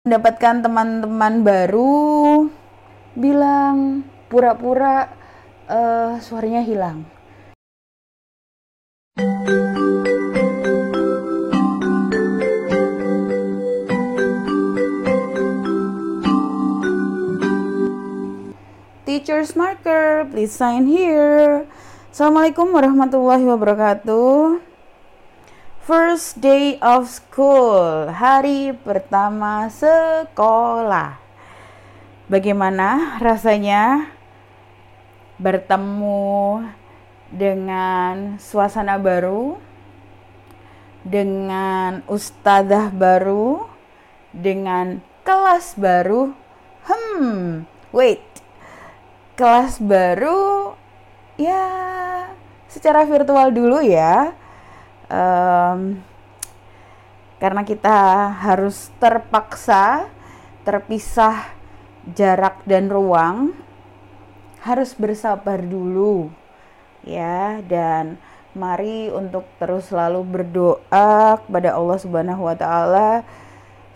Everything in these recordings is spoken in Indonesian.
mendapatkan teman-teman baru bilang pura-pura uh, suaranya hilang. Teacher's marker, please sign here. Assalamualaikum warahmatullahi wabarakatuh. First day of school, hari pertama sekolah. Bagaimana rasanya bertemu dengan suasana baru, dengan ustadzah baru, dengan kelas baru? Hmm, wait, kelas baru ya secara virtual dulu ya um, karena kita harus terpaksa terpisah jarak dan ruang harus bersabar dulu ya. Dan mari untuk terus selalu berdoa kepada Allah Subhanahu wa taala.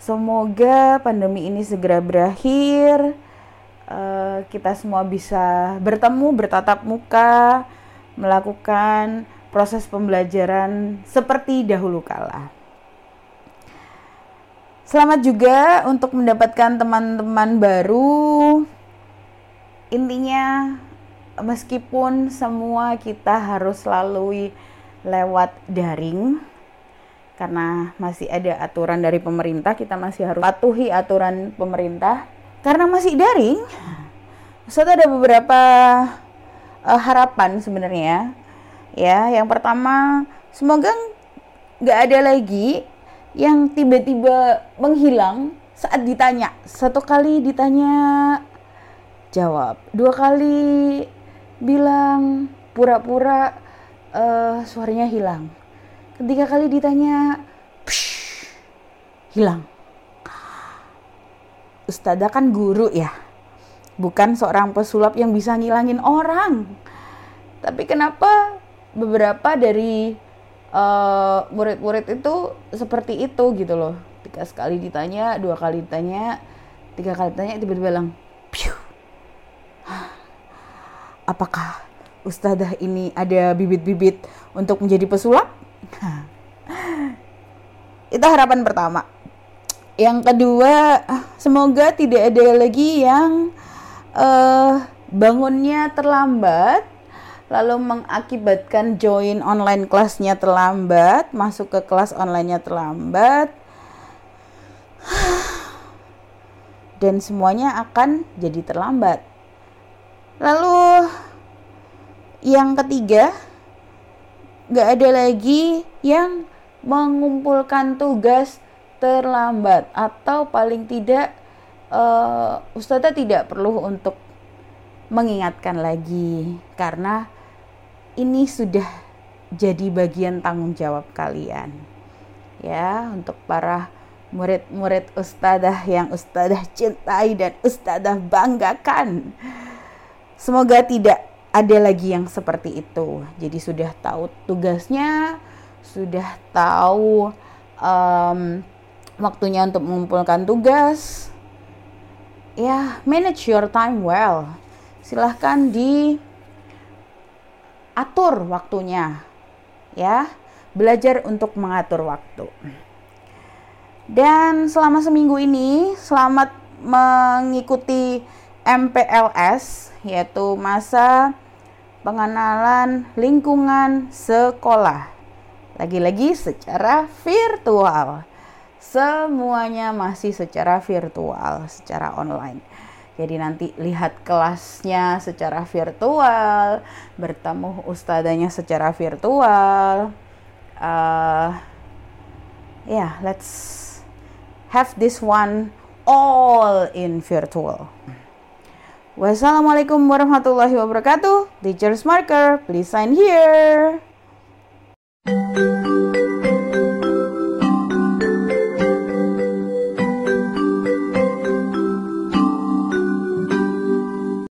Semoga pandemi ini segera berakhir. Uh, kita semua bisa bertemu bertatap muka melakukan proses pembelajaran seperti dahulu kala. Selamat juga untuk mendapatkan teman-teman baru. Intinya meskipun semua kita harus lalui lewat daring karena masih ada aturan dari pemerintah, kita masih harus patuhi aturan pemerintah. Karena masih daring, Ustaz ada beberapa uh, harapan sebenarnya ya yang pertama semoga nggak ada lagi yang tiba-tiba menghilang saat ditanya. Satu kali ditanya jawab. Dua kali bilang pura-pura uh, suaranya hilang. Ketiga kali ditanya psh, hilang. Ustazah kan guru ya. Bukan seorang pesulap yang bisa ngilangin orang. Tapi kenapa beberapa dari eh, murid-murid uh, itu seperti itu gitu loh. Tiga sekali ditanya dua kali ditanya tiga kali ditanya tiba-tiba bilang Piu. apakah ustadzah ini ada bibit-bibit untuk menjadi pesulap? Itu harapan pertama. Yang kedua semoga tidak ada lagi yang uh, bangunnya terlambat lalu mengakibatkan join online kelasnya terlambat, masuk ke kelas onlinenya terlambat, dan semuanya akan jadi terlambat. Lalu yang ketiga, nggak ada lagi yang mengumpulkan tugas terlambat atau paling tidak uh, ustazah tidak perlu untuk mengingatkan lagi karena ini sudah jadi bagian tanggung jawab kalian ya untuk para murid-murid ustadzah yang ustadzah cintai dan ustadzah banggakan. Semoga tidak ada lagi yang seperti itu. Jadi sudah tahu tugasnya sudah tahu um, waktunya untuk mengumpulkan tugas. Ya manage your time well. Silahkan diatur waktunya ya. Belajar untuk mengatur waktu. Dan selama seminggu ini selamat mengikuti MPLS yaitu masa pengenalan lingkungan sekolah. Lagi-lagi secara virtual. Semuanya masih secara virtual secara online jadi nanti lihat kelasnya secara virtual, bertemu ustadzanya secara virtual. Uh, ya, yeah, let's have this one all in virtual. Wassalamualaikum warahmatullahi wabarakatuh. Teacher's marker, please sign here.